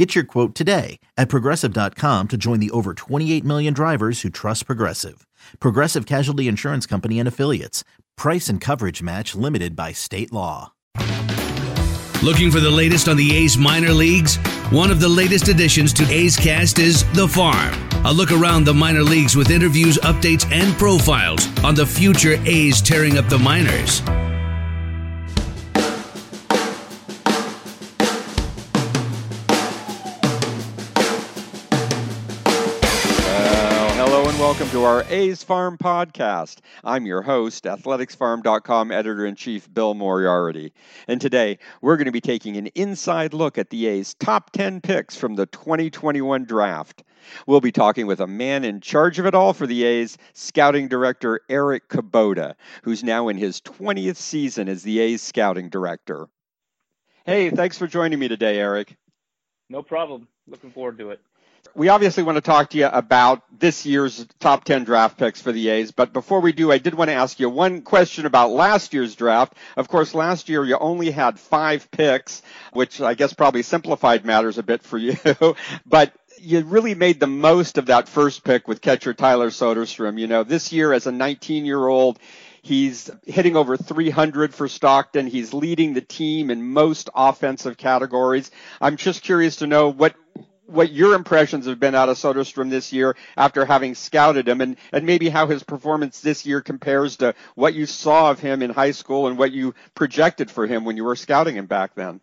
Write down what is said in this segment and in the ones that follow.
Get your quote today at progressive.com to join the over 28 million drivers who trust Progressive. Progressive Casualty Insurance Company and Affiliates. Price and coverage match limited by state law. Looking for the latest on the A's minor leagues? One of the latest additions to A's Cast is The Farm. A look around the minor leagues with interviews, updates, and profiles on the future A's tearing up the minors. Welcome to our A's Farm podcast. I'm your host, athleticsfarm.com editor in chief Bill Moriarty. And today we're going to be taking an inside look at the A's top 10 picks from the 2021 draft. We'll be talking with a man in charge of it all for the A's, scouting director Eric Kubota, who's now in his 20th season as the A's scouting director. Hey, thanks for joining me today, Eric. No problem. Looking forward to it we obviously want to talk to you about this year's top 10 draft picks for the A's. But before we do, I did want to ask you one question about last year's draft. Of course, last year you only had five picks, which I guess probably simplified matters a bit for you. but you really made the most of that first pick with catcher Tyler Soderstrom. You know, this year as a 19 year old, He's hitting over 300 for Stockton. He's leading the team in most offensive categories. I'm just curious to know what what your impressions have been out of Soderstrom this year after having scouted him and, and maybe how his performance this year compares to what you saw of him in high school and what you projected for him when you were scouting him back then.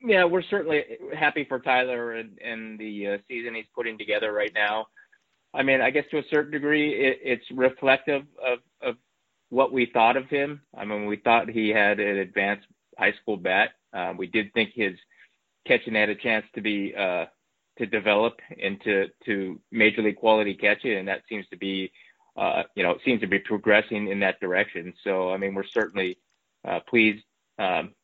Yeah, we're certainly happy for Tyler and, and the uh, season he's putting together right now. I mean, I guess to a certain degree, it, it's reflective of, of what we thought of him. I mean, we thought he had an advanced high school bat. Uh, we did think his catching had a chance to be uh, to develop into to major league quality catching, and that seems to be, uh, you know, seems to be progressing in that direction. So, I mean, we're certainly uh, pleased um,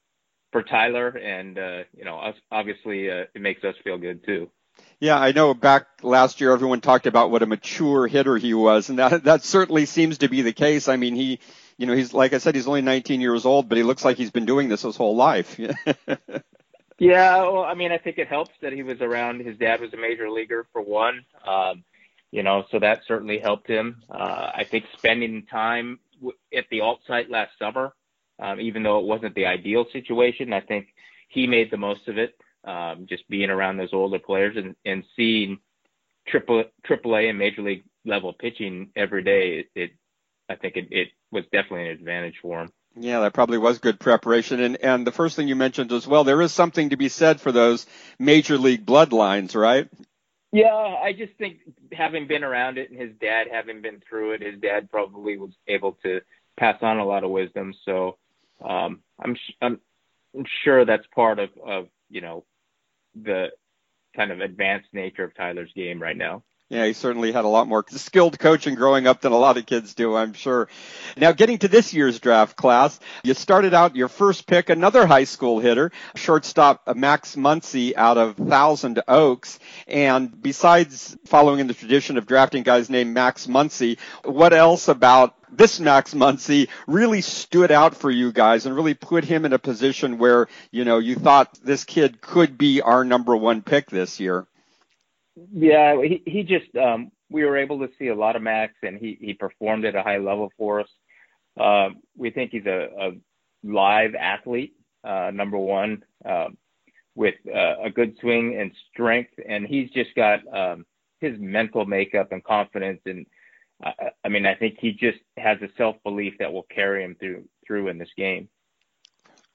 for Tyler, and uh, you know, us, obviously, uh, it makes us feel good too. Yeah, I know back last year everyone talked about what a mature hitter he was, and that that certainly seems to be the case. I mean, he, you know, he's like I said, he's only 19 years old, but he looks like he's been doing this his whole life. Yeah, well, I mean, I think it helps that he was around. His dad was a major leaguer for one, um, you know, so that certainly helped him. Uh, I think spending time w- at the alt site last summer, um, even though it wasn't the ideal situation, I think he made the most of it. Um, just being around those older players and, and seeing triple triple A and major league level pitching every day, it, it I think it, it was definitely an advantage for him. Yeah, that probably was good preparation. And and the first thing you mentioned as well, there is something to be said for those major league bloodlines, right? Yeah, I just think having been around it and his dad having been through it, his dad probably was able to pass on a lot of wisdom. So um, I'm I'm sure that's part of of you know the kind of advanced nature of Tyler's game right now. Yeah, he certainly had a lot more skilled coaching growing up than a lot of kids do, I'm sure. Now, getting to this year's draft class, you started out your first pick, another high school hitter, shortstop Max Muncy out of Thousand Oaks. And besides following in the tradition of drafting guys named Max Muncy, what else about this Max Muncy really stood out for you guys and really put him in a position where, you know, you thought this kid could be our number one pick this year? Yeah, he he just um, we were able to see a lot of Max, and he he performed at a high level for us. Uh, we think he's a, a live athlete, uh, number one, uh, with uh, a good swing and strength, and he's just got um, his mental makeup and confidence, and uh, I mean, I think he just has a self belief that will carry him through through in this game.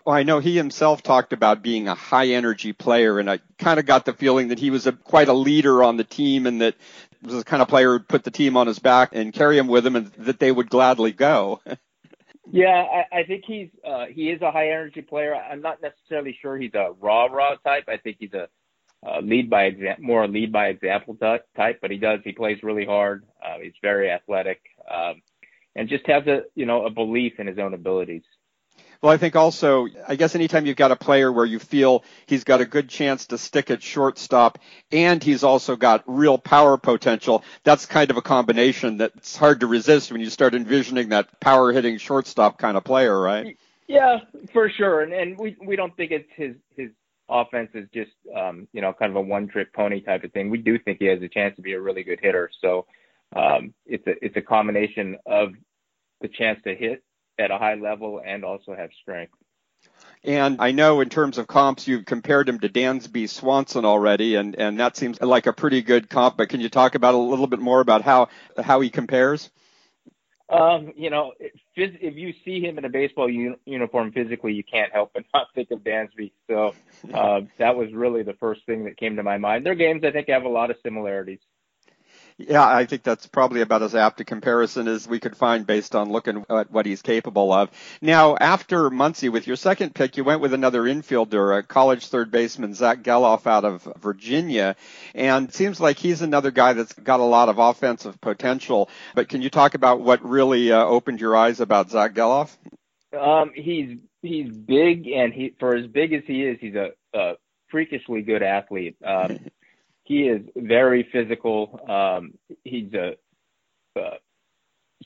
Well, I know he himself talked about being a high energy player, and I kind of got the feeling that he was a, quite a leader on the team and that was the kind of player who'd put the team on his back and carry him with him and that they would gladly go. yeah, I, I think he's uh, he is a high energy player. I'm not necessarily sure he's a raw raw type. I think he's a uh, lead by example, more a lead by example type, but he does he plays really hard. Uh, he's very athletic. Um, and just has a you know a belief in his own abilities. Well, I think also, I guess anytime you've got a player where you feel he's got a good chance to stick at shortstop and he's also got real power potential, that's kind of a combination that's hard to resist when you start envisioning that power hitting shortstop kind of player, right? Yeah, for sure. And and we we don't think it's his his offense is just um, you know kind of a one trick pony type of thing. We do think he has a chance to be a really good hitter. So um, it's a it's a combination of the chance to hit at a high level and also have strength. And I know in terms of comps, you've compared him to Dansby Swanson already, and, and that seems like a pretty good comp. But can you talk about a little bit more about how how he compares? Um, you know, if you see him in a baseball un- uniform physically, you can't help but not think of Dansby. So uh, that was really the first thing that came to my mind. Their games, I think, have a lot of similarities. Yeah, I think that's probably about as apt a comparison as we could find based on looking at what he's capable of. Now, after Muncy, with your second pick, you went with another infielder, a college third baseman, Zack Gelof out of Virginia. And it seems like he's another guy that's got a lot of offensive potential. But can you talk about what really uh, opened your eyes about Zack Gelof? Um, he's he's big, and he for as big as he is, he's a, a freakishly good athlete. Um, he is very physical. Um, he's a, a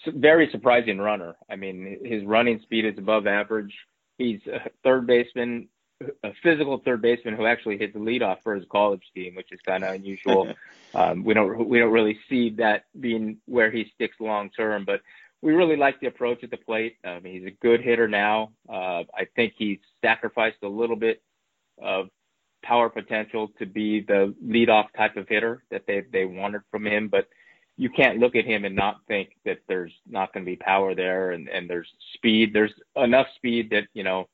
very surprising runner. I mean, his running speed is above average. He's a third baseman, a physical third baseman who actually hits the leadoff for his college team, which is kind of unusual. um, we don't we don't really see that being where he sticks long term, but we really like the approach at the plate. I mean, he's a good hitter now. Uh, I think he's sacrificed a little bit of power potential to be the leadoff type of hitter that they they wanted from him, but you can't look at him and not think that there's not going to be power there and and there's speed. There's enough speed that you know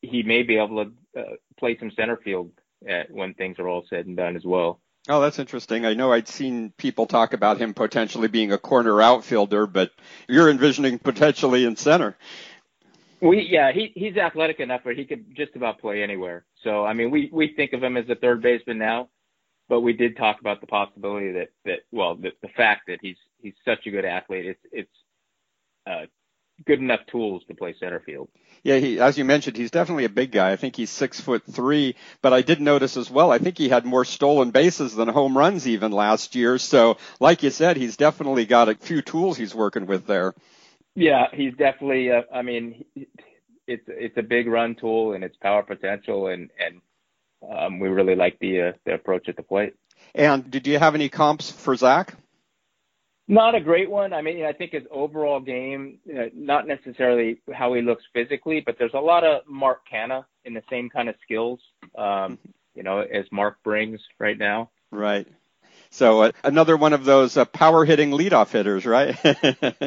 he may be able to uh, play some center field at, when things are all said and done as well. Oh, that's interesting. I know I'd seen people talk about him potentially being a corner outfielder, but you're envisioning potentially in center. We yeah, he he's athletic enough where he could just about play anywhere. So I mean, we we think of him as a third baseman now, but we did talk about the possibility that that well, the, the fact that he's he's such a good athlete, it's it's uh, good enough tools to play center field. Yeah, he, as you mentioned, he's definitely a big guy. I think he's six foot three, but I did notice as well. I think he had more stolen bases than home runs even last year. So, like you said, he's definitely got a few tools he's working with there. Yeah, he's definitely. Uh, I mean, it's it's a big run tool and its power potential, and and um, we really like the uh, the approach at the plate. And did you have any comps for Zach? Not a great one. I mean, I think his overall game, uh, not necessarily how he looks physically, but there's a lot of Mark Canha in the same kind of skills, um, you know, as Mark brings right now. Right. So uh, another one of those uh, power hitting leadoff hitters, right?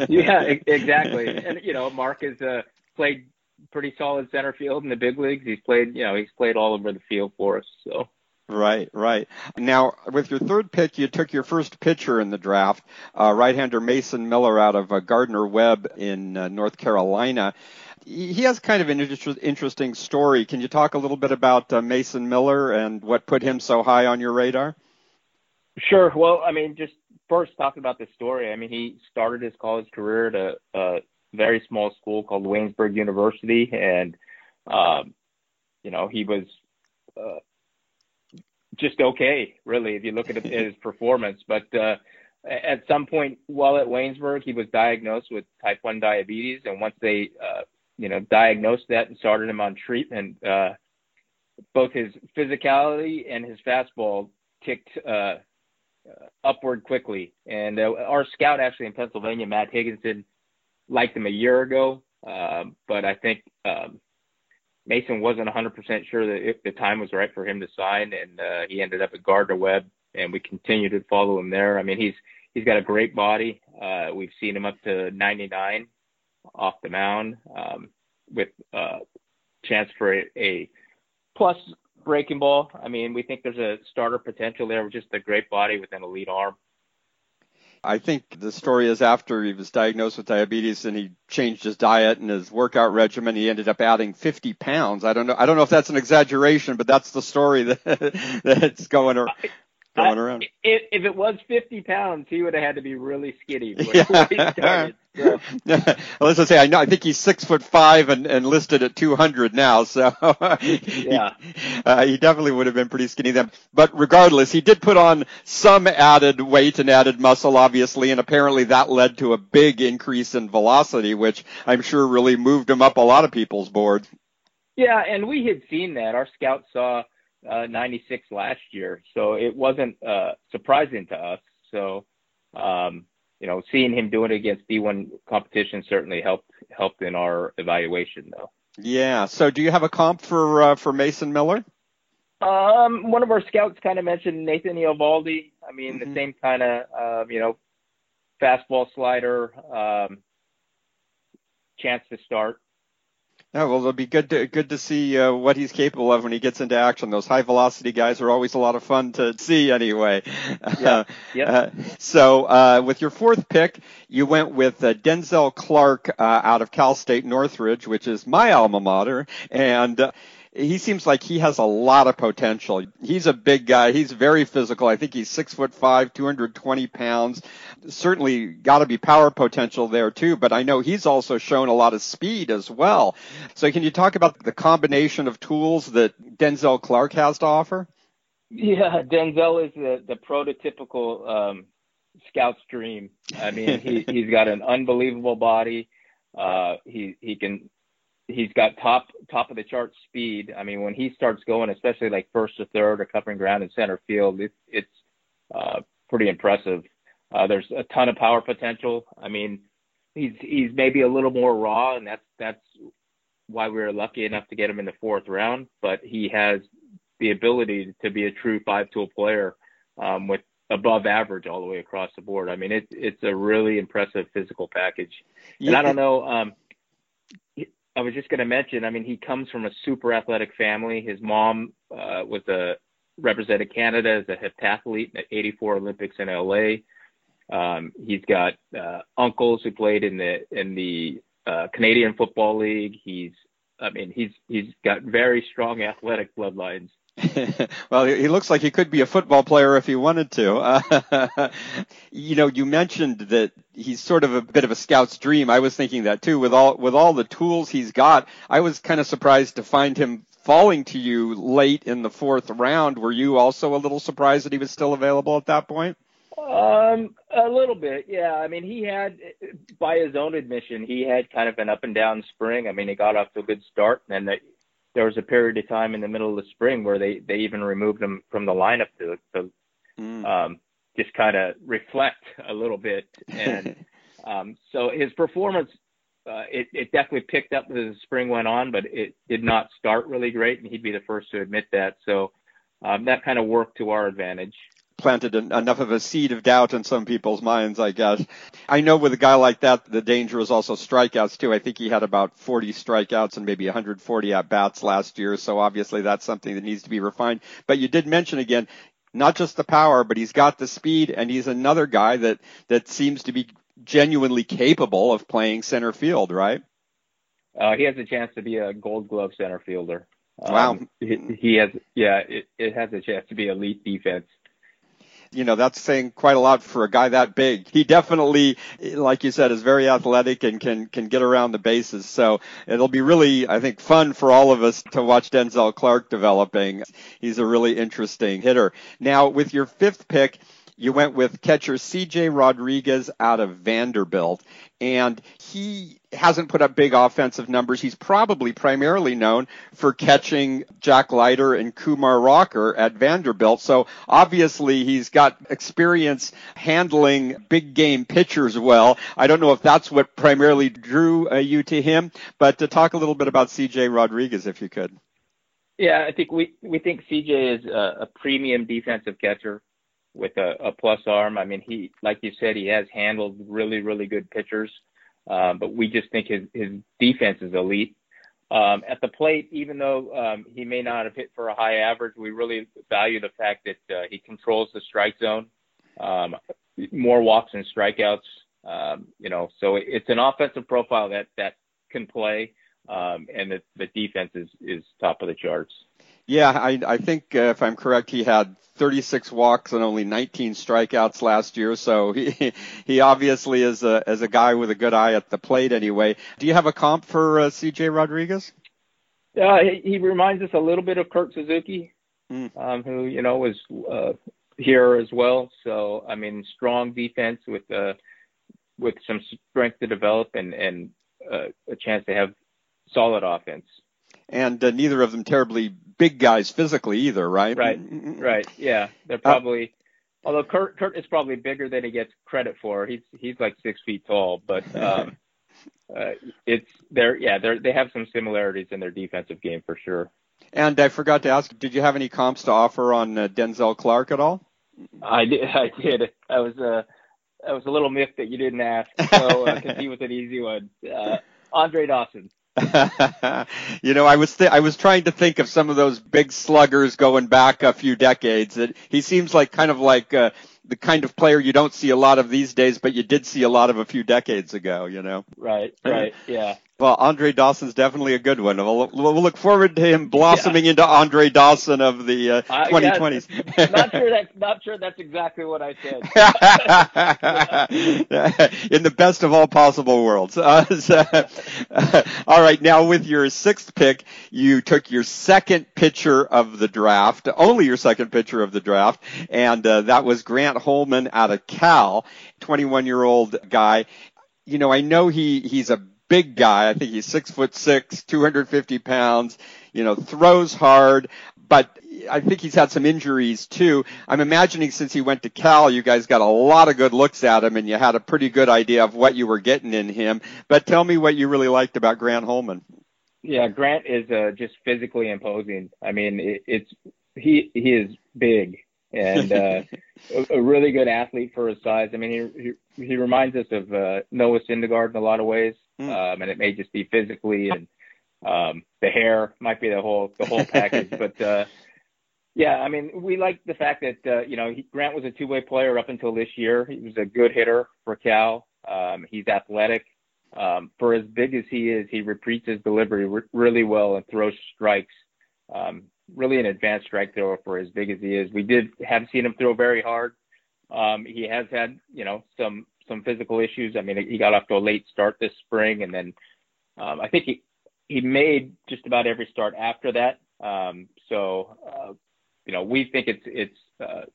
yeah, exactly. And you know, Mark has uh, played pretty solid center field in the big leagues. He's played, you know, he's played all over the field for us. So. Right, right. Now, with your third pick, you took your first pitcher in the draft, uh, right-hander Mason Miller out of uh, Gardner Webb in uh, North Carolina. He has kind of an inter- interesting story. Can you talk a little bit about uh, Mason Miller and what put him so high on your radar? Sure. Well, I mean, just first talking about the story. I mean, he started his college career at a, a very small school called Waynesburg University, and um, you know, he was uh, just okay, really, if you look at his performance. But uh, at some point while at Waynesburg, he was diagnosed with type one diabetes, and once they, uh, you know, diagnosed that and started him on treatment, uh, both his physicality and his fastball ticked uh, uh, upward quickly. And uh, our scout actually in Pennsylvania, Matt Higginson, liked him a year ago, uh, but I think um, Mason wasn't 100% sure that if the time was right for him to sign, and uh, he ended up at Gardner Webb, and we continue to follow him there. I mean, he's he's got a great body. Uh, we've seen him up to 99 off the mound um, with uh, chance for a, a plus breaking ball. I mean, we think there's a starter potential there with just a great body with an elite arm. I think the story is after he was diagnosed with diabetes and he changed his diet and his workout regimen, he ended up adding 50 pounds. I don't know. I don't know if that's an exaggeration, but that's the story that that's going around. Going around. If, if, it was 50 pounds, he would have had to be really skinny yeah. So. well, let's just say I know. I think he's six foot five and, and listed at 200 now. So yeah, he, uh, he definitely would have been pretty skinny then. But regardless, he did put on some added weight and added muscle, obviously, and apparently that led to a big increase in velocity, which I'm sure really moved him up a lot of people's boards. Yeah, and we had seen that. Our scouts saw uh, 96 last year, so it wasn't uh, surprising to us. So, um, you know, seeing him doing it against D1 competition certainly helped helped in our evaluation, though. Yeah. So, do you have a comp for uh, for Mason Miller? Um, one of our scouts kind of mentioned Nathan Eovaldi. I mean, mm-hmm. the same kind of, uh, you know, fastball slider, um, chance to start. Yeah, well, it'll be good to good to see uh, what he's capable of when he gets into action. Those high velocity guys are always a lot of fun to see, anyway. Yeah. yep. uh, so, uh, with your fourth pick, you went with uh, Denzel Clark uh, out of Cal State Northridge, which is my alma mater, and uh, he seems like he has a lot of potential. He's a big guy. He's very physical. I think he's six foot five, 220 pounds. Certainly got to be power potential there too, but I know he's also shown a lot of speed as well. So can you talk about the combination of tools that Denzel Clark has to offer? Yeah, Denzel is the, the prototypical um, scout's dream. I mean, he, he's got an unbelievable body. Uh, he he can he's got top top of the chart speed. I mean, when he starts going, especially like first or third or covering ground in center field, it, it's uh, pretty impressive. Uh, there's a ton of power potential. I mean, he's he's maybe a little more raw, and that's that's why we were lucky enough to get him in the fourth round. But he has the ability to be a true five-tool player um, with above average all the way across the board. I mean, it's it's a really impressive physical package. And yeah. I don't know. Um, I was just going to mention. I mean, he comes from a super athletic family. His mom uh, was a represented Canada as a heptathlete at 84 Olympics in LA. Um, he's got uh, uncles who played in the in the uh, Canadian Football League. He's, I mean, he's he's got very strong athletic bloodlines. well, he looks like he could be a football player if he wanted to. You know, you mentioned that he's sort of a bit of a scout's dream. I was thinking that too. With all with all the tools he's got, I was kind of surprised to find him falling to you late in the fourth round. Were you also a little surprised that he was still available at that point? Um, a little bit, yeah. I mean, he had, by his own admission, he had kind of an up and down spring. I mean, he got off to a good start, and then there was a period of time in the middle of the spring where they they even removed him from the lineup to to mm. um, just kind of reflect a little bit, and um, so his performance. Uh, it, it definitely picked up as the spring went on, but it did not start really great, and he'd be the first to admit that. So um, that kind of worked to our advantage planted an, enough of a seed of doubt in some people's minds, I guess. I know with a guy like that, the danger is also strikeouts too. I think he had about 40 strikeouts and maybe 140 at bats last year. So obviously that's something that needs to be refined. But you did mention again, not just the power, but he's got the speed and he's another guy that, that seems to be genuinely capable of playing center field, right? Uh, he has a chance to be a gold glove center fielder. Wow. Um, he, he, has, yeah, it, it has a chance to be elite defense you know, that's saying quite a lot for a guy that big. He definitely, like you said, is very athletic and can, can get around the bases. So it'll be really, I think, fun for all of us to watch Denzel Clark developing. He's a really interesting hitter. Now, with your fifth pick, you went with catcher CJ Rodriguez out of Vanderbilt, and he hasn't put up big offensive numbers. He's probably primarily known for catching Jack Leiter and Kumar Rocker at Vanderbilt. So obviously he's got experience handling big game pitchers well. I don't know if that's what primarily drew uh, you to him, but to talk a little bit about CJ Rodriguez, if you could. Yeah, I think we, we think CJ is a, a premium defensive catcher with a, a plus arm. I mean, he, like you said, he has handled really, really good pitchers, uh, but we just think his, his defense is elite. Um, at the plate, even though um, he may not have hit for a high average, we really value the fact that uh, he controls the strike zone, um, more walks and strikeouts. Um, you know, so it's an offensive profile that that can play. um, and the, the defense is is top of the charts. Yeah, I, I think uh, if I'm correct, he had 36 walks and only 19 strikeouts last year. So he he obviously is a as a guy with a good eye at the plate. Anyway, do you have a comp for uh, C.J. Rodriguez? Uh, he, he reminds us a little bit of Kurt Suzuki, mm. um, who you know was uh, here as well. So I mean, strong defense with uh, with some strength to develop and and uh, a chance to have solid offense. And uh, neither of them terribly big guys physically either, right? Right, right. Yeah, they're uh, probably. Uh, although Kurt Kurt is probably bigger than he gets credit for. He's he's like six feet tall, but um, uh, it's they're yeah they they have some similarities in their defensive game for sure. And I forgot to ask, did you have any comps to offer on uh, Denzel Clark at all? I did. I did. I was uh, I was a little miffed that you didn't ask, so because uh, he was an easy one. Uh, Andre Dawson. you know, I was th- I was trying to think of some of those big sluggers going back a few decades. That he seems like kind of like uh, the kind of player you don't see a lot of these days, but you did see a lot of a few decades ago. You know. Right. Right. Yeah. Well, Andre Dawson's definitely a good one. We'll, we'll look forward to him blossoming yeah. into Andre Dawson of the uh, uh, 2020s. Yeah, not sure that's not sure that's exactly what I said. In the best of all possible worlds. Uh, so, uh, all right, now with your sixth pick, you took your second pitcher of the draft, only your second pitcher of the draft, and uh, that was Grant Holman out of Cal, 21 year old guy. You know, I know he he's a big guy. I think he's six foot six, 250 pounds, you know, throws hard, but I think he's had some injuries too. I'm imagining since he went to Cal, you guys got a lot of good looks at him and you had a pretty good idea of what you were getting in him. But tell me what you really liked about Grant Holman. Yeah, Grant is uh, just physically imposing. I mean, it, it's he he is big and uh, a, a really good athlete for his size. I mean, he he, he reminds us of uh, Noah Syndergaard in a lot of ways, mm. um, and it may just be physically and um, the hair might be the whole the whole package. but uh, yeah, I mean, we like the fact that uh, you know he, Grant was a two way player up until this year. He was a good hitter for Cal. Um, he's athletic. Um, for as big as he is, he repeats his delivery re- really well and throws strikes. Um, really an advanced strike thrower for as big as he is. We did have seen him throw very hard. Um, he has had, you know, some some physical issues. I mean, he got off to a late start this spring, and then um, I think he he made just about every start after that. Um, so, uh, you know, we think it's it's uh,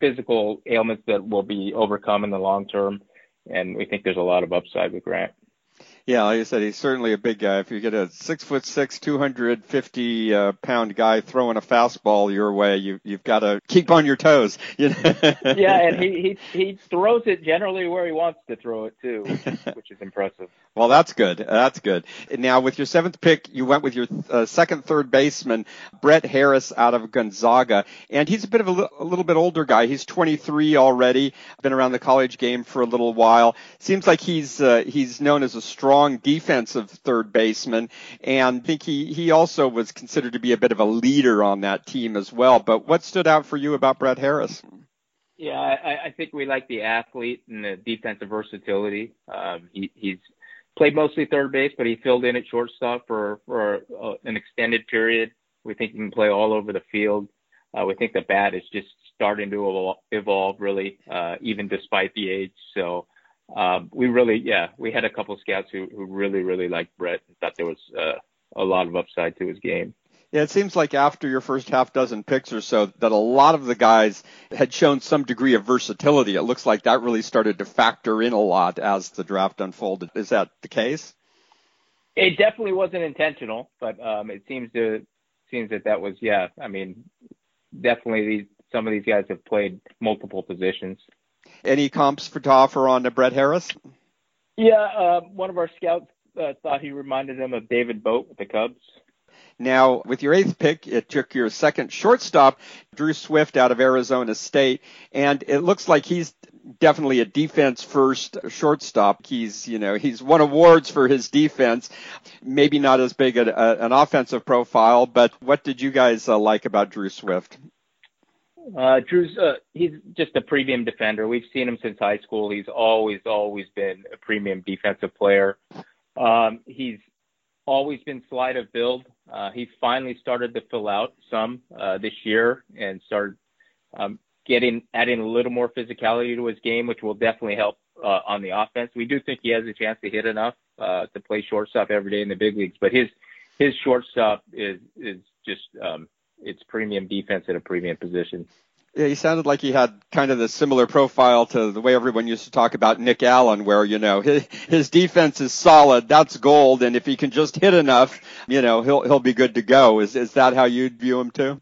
physical ailments that will be overcome in the long term, and we think there's a lot of upside with Grant. Yeah, like I said, he's certainly a big guy. If you get a six foot six, two hundred fifty uh, pound guy throwing a fastball your way, you you've got to keep on your toes. You know? yeah, and he, he he throws it generally where he wants to throw it too, which is, which is impressive. Well, that's good. That's good. Now, with your seventh pick, you went with your uh, second third baseman, Brett Harris out of Gonzaga, and he's a bit of a, li- a little bit older guy. He's 23 already, been around the college game for a little while. Seems like he's uh, he's known as a strong defensive third baseman, and I think he he also was considered to be a bit of a leader on that team as well. But what stood out for you about Brett Harris? Yeah, I, I think we like the athlete and the defensive versatility. Um, he, he's played mostly third base, but he filled in at shortstop for for uh, an extended period. We think he can play all over the field. Uh, we think the bat is just starting to evolve, really, uh, even despite the age. So um, we really, yeah, we had a couple scouts who, who really, really liked Brett and thought there was uh, a lot of upside to his game. Yeah, it seems like after your first half dozen picks or so, that a lot of the guys had shown some degree of versatility. It looks like that really started to factor in a lot as the draft unfolded. Is that the case? It definitely wasn't intentional, but um, it seems to seems that that was yeah. I mean, definitely these some of these guys have played multiple positions. Any comps for to offer on to Brett Harris? Yeah, uh, one of our scouts uh, thought he reminded him of David Bote with the Cubs. Now, with your eighth pick, it took your second shortstop, Drew Swift out of Arizona State, and it looks like he's definitely a defense first shortstop. He's, you know, he's won awards for his defense. Maybe not as big a, a, an offensive profile, but what did you guys uh, like about Drew Swift? Uh, Drew's, uh, he's just a premium defender. We've seen him since high school. He's always, always been a premium defensive player. Um, he's always been slight of build. Uh, he finally started to fill out some uh, this year and started um, getting adding a little more physicality to his game, which will definitely help uh, on the offense. We do think he has a chance to hit enough uh, to play shortstop every day in the big leagues, but his his shortstop is is just um, it's premium defense at a premium position. Yeah, he sounded like he had kind of the similar profile to the way everyone used to talk about Nick Allen, where you know his his defense is solid, that's gold, and if he can just hit enough, you know he'll he'll be good to go. Is is that how you'd view him too?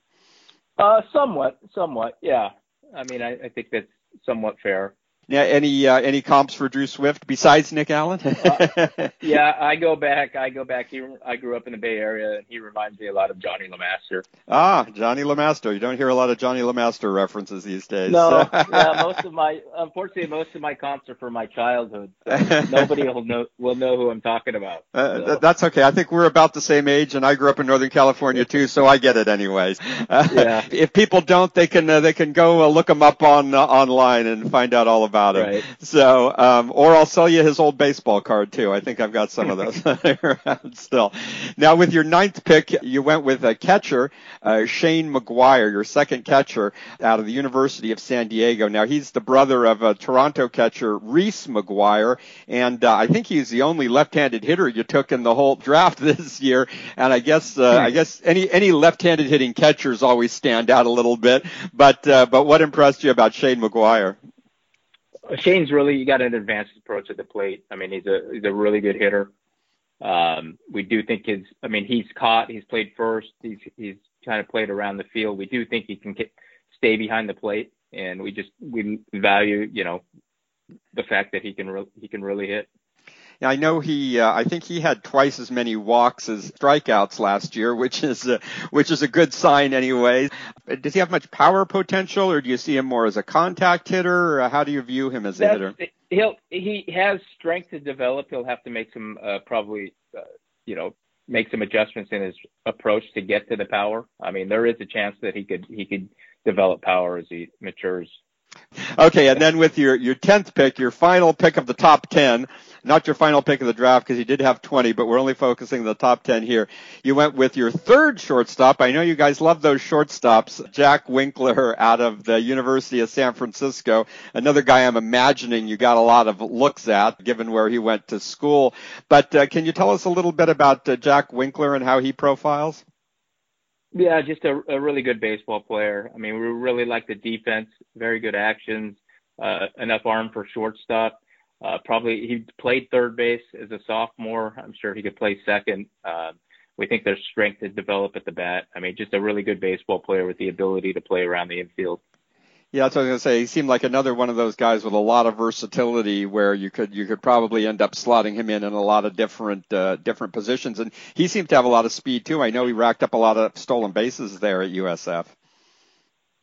Uh, somewhat, somewhat, yeah. I mean, I, I think that's somewhat fair. Yeah, any uh, any comps for Drew Swift besides Nick Allen? uh, yeah, I go back. I go back. He, I grew up in the Bay Area, and he reminds me a lot of Johnny LeMaster. Ah, Johnny LeMaster. You don't hear a lot of Johnny LeMaster references these days. No, yeah, most of my unfortunately most of my comps are from my childhood. So nobody will know will know who I'm talking about. Uh, so. That's okay. I think we're about the same age, and I grew up in Northern California too, so I get it anyways. Uh, yeah. If people don't, they can uh, they can go uh, look him up on online and find out all about about him. Right. So, um, or I'll sell you his old baseball card too. I think I've got some of those around still. Now, with your ninth pick, you went with a catcher, uh, Shane McGuire, your second catcher out of the University of San Diego. Now, he's the brother of a Toronto catcher, Reese McGuire, and uh, I think he's the only left-handed hitter you took in the whole draft this year. And I guess, uh, I guess any any left-handed hitting catchers always stand out a little bit. But uh, but what impressed you about Shane McGuire? Shane's really got an advanced approach at the plate. I mean, he's a he's a really good hitter. Um, we do think his. I mean, he's caught. He's played first. He's he's kind of played around the field. We do think he can get, stay behind the plate, and we just we value you know the fact that he can re- he can really hit. I know he, uh, I think he had twice as many walks as strikeouts last year, which is, a, which is a good sign anyway. Does he have much power potential or do you see him more as a contact hitter or how do you view him as a That's, hitter? He'll, he has strength to develop. He'll have to make some, uh, probably, uh, you know, make some adjustments in his approach to get to the power. I mean, there is a chance that he could, he could develop power as he matures. Okay, and then with your your tenth pick, your final pick of the top ten, not your final pick of the draft because you did have 20, but we're only focusing the top 10 here. You went with your third shortstop. I know you guys love those shortstops. Jack Winkler out of the University of San Francisco. Another guy I'm imagining you got a lot of looks at given where he went to school. But uh, can you tell us a little bit about uh, Jack Winkler and how he profiles? Yeah, just a, a really good baseball player. I mean, we really like the defense, very good actions, uh, enough arm for shortstop. Uh, probably he played third base as a sophomore. I'm sure he could play second. Uh, we think there's strength to develop at the bat. I mean, just a really good baseball player with the ability to play around the infield. Yeah, that's what I was gonna say. He seemed like another one of those guys with a lot of versatility, where you could you could probably end up slotting him in in a lot of different uh, different positions, and he seemed to have a lot of speed too. I know he racked up a lot of stolen bases there at USF.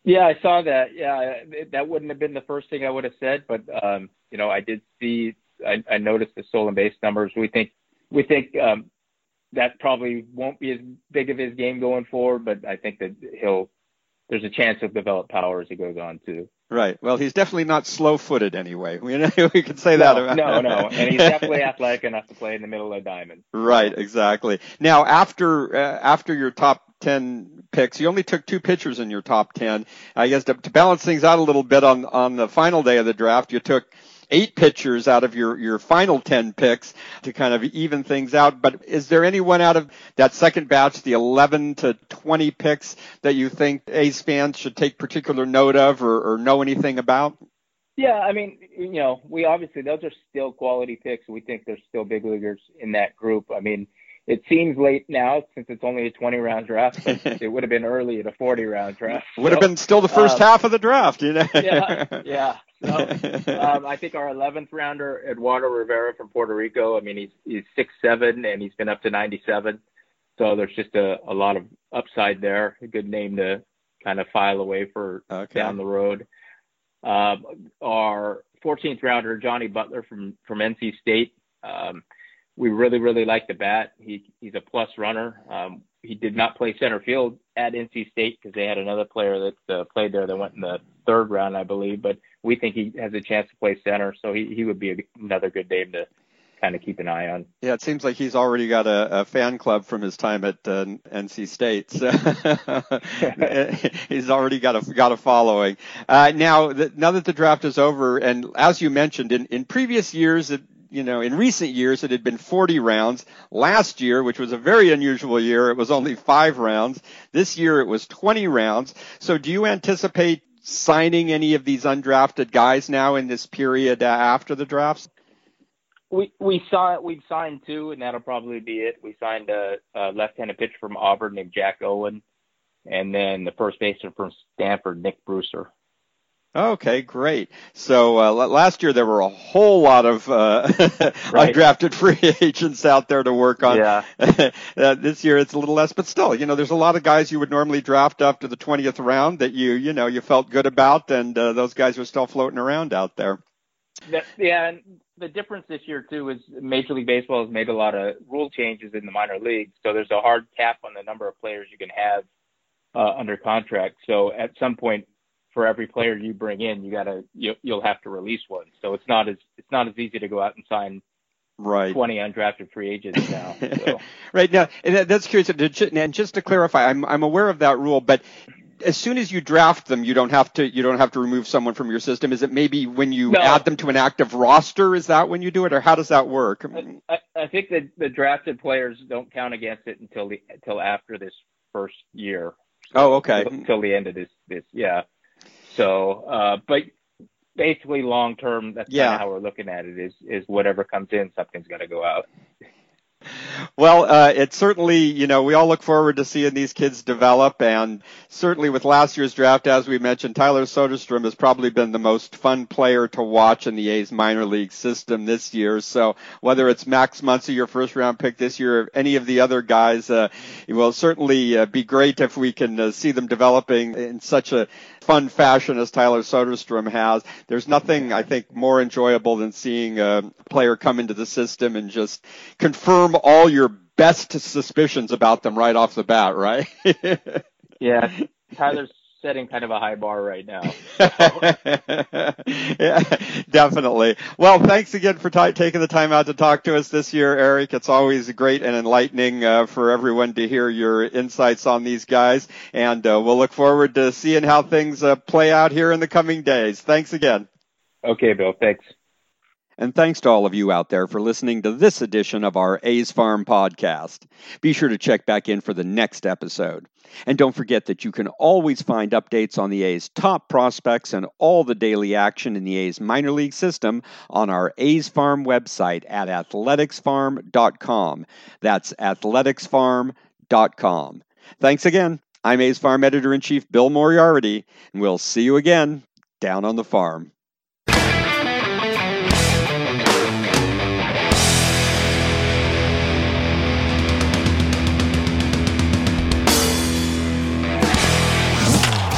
Yeah, I saw that. Yeah, that wouldn't have been the first thing I would have said, but um, you know, I did see. I, I noticed the stolen base numbers. We think we think um, that probably won't be as big of his game going forward, but I think that he'll. There's a chance he'll develop power as he goes on too. Right. Well, he's definitely not slow-footed anyway. We, we can say no, that about No, no, and he's definitely athletic enough to play in the middle of diamond. Right. Exactly. Now, after uh, after your top 10 picks. You only took two pitchers in your top 10. I guess to, to, balance things out a little bit on, on the final day of the draft, you took eight pitchers out of your, your final 10 picks to kind of even things out. But is there anyone out of that second batch, the 11 to 20 picks that you think A's fans should take particular note of or, or know anything about? Yeah, I mean, you know, we obviously those are still quality picks. We think there's still big leaguers in that group. I mean, it seems late now since it's only a 20 round draft. it would have been early at a 40 round draft. Would have been still the first um, half of the draft, you know. yeah, yeah. So, um, I think our 11th rounder, Eduardo Rivera from Puerto Rico. I mean, he's he's six seven and he's been up to 97. So there's just a, a lot of upside there. A good name to kind of file away for okay. down the road. Um, our 14th rounder, Johnny Butler from from NC State. Um, we really, really like the bat. He he's a plus runner. Um, he did not play center field at NC State because they had another player that uh, played there that went in the third round, I believe. But we think he has a chance to play center, so he he would be another good name to kind of keep an eye on. Yeah, it seems like he's already got a, a fan club from his time at uh, NC State. So he's already got a got a following. Uh, now, the, now that the draft is over, and as you mentioned, in, in previous years, it, you know, in recent years, it had been 40 rounds. Last year, which was a very unusual year, it was only five rounds. This year, it was 20 rounds. So, do you anticipate signing any of these undrafted guys now in this period uh, after the drafts? We we saw we've signed two, and that'll probably be it. We signed a, a left-handed pitcher from Auburn named Jack Owen, and then the first baseman from Stanford, Nick Brueser. Okay, great. So uh, last year there were a whole lot of uh, right. undrafted free agents out there to work on. Yeah. uh, this year it's a little less, but still, you know, there's a lot of guys you would normally draft after the 20th round that you, you know, you felt good about, and uh, those guys are still floating around out there. That, yeah, and the difference this year too is Major League Baseball has made a lot of rule changes in the minor leagues, so there's a hard cap on the number of players you can have uh, under contract. So at some point for every player you bring in, you gotta you, you'll have to release one. So it's not as it's not as easy to go out and sign right 20 undrafted free agents now. So. right now, and that's curious. And just to clarify, I'm I'm aware of that rule, but as soon as you draft them, you don't have to you don't have to remove someone from your system. Is it maybe when you no. add them to an active roster? Is that when you do it, or how does that work? I, I think that the drafted players don't count against it until the until after this first year. So, oh, okay. Until the end of this this yeah. So, uh, but basically, long term, that's yeah. how we're looking at it. Is is whatever comes in, something's going to go out. Well, uh, it certainly, you know, we all look forward to seeing these kids develop, and certainly with last year's draft, as we mentioned, Tyler Soderstrom has probably been the most fun player to watch in the A's minor league system this year. So whether it's Max Muncy, your first round pick this year, or any of the other guys, uh, it will certainly uh, be great if we can uh, see them developing in such a fun fashion as Tyler Soderstrom has. There's nothing I think more enjoyable than seeing a player come into the system and just confirm all your best suspicions about them right off the bat, right? yeah, Tyler's setting kind of a high bar right now. yeah, definitely. Well, thanks again for t- taking the time out to talk to us this year, Eric. It's always great and enlightening uh, for everyone to hear your insights on these guys, and uh, we'll look forward to seeing how things uh, play out here in the coming days. Thanks again. Okay, Bill. Thanks. And thanks to all of you out there for listening to this edition of our A's Farm podcast. Be sure to check back in for the next episode. And don't forget that you can always find updates on the A's top prospects and all the daily action in the A's minor league system on our A's Farm website at athleticsfarm.com. That's athleticsfarm.com. Thanks again. I'm A's Farm Editor in Chief Bill Moriarty, and we'll see you again down on the farm.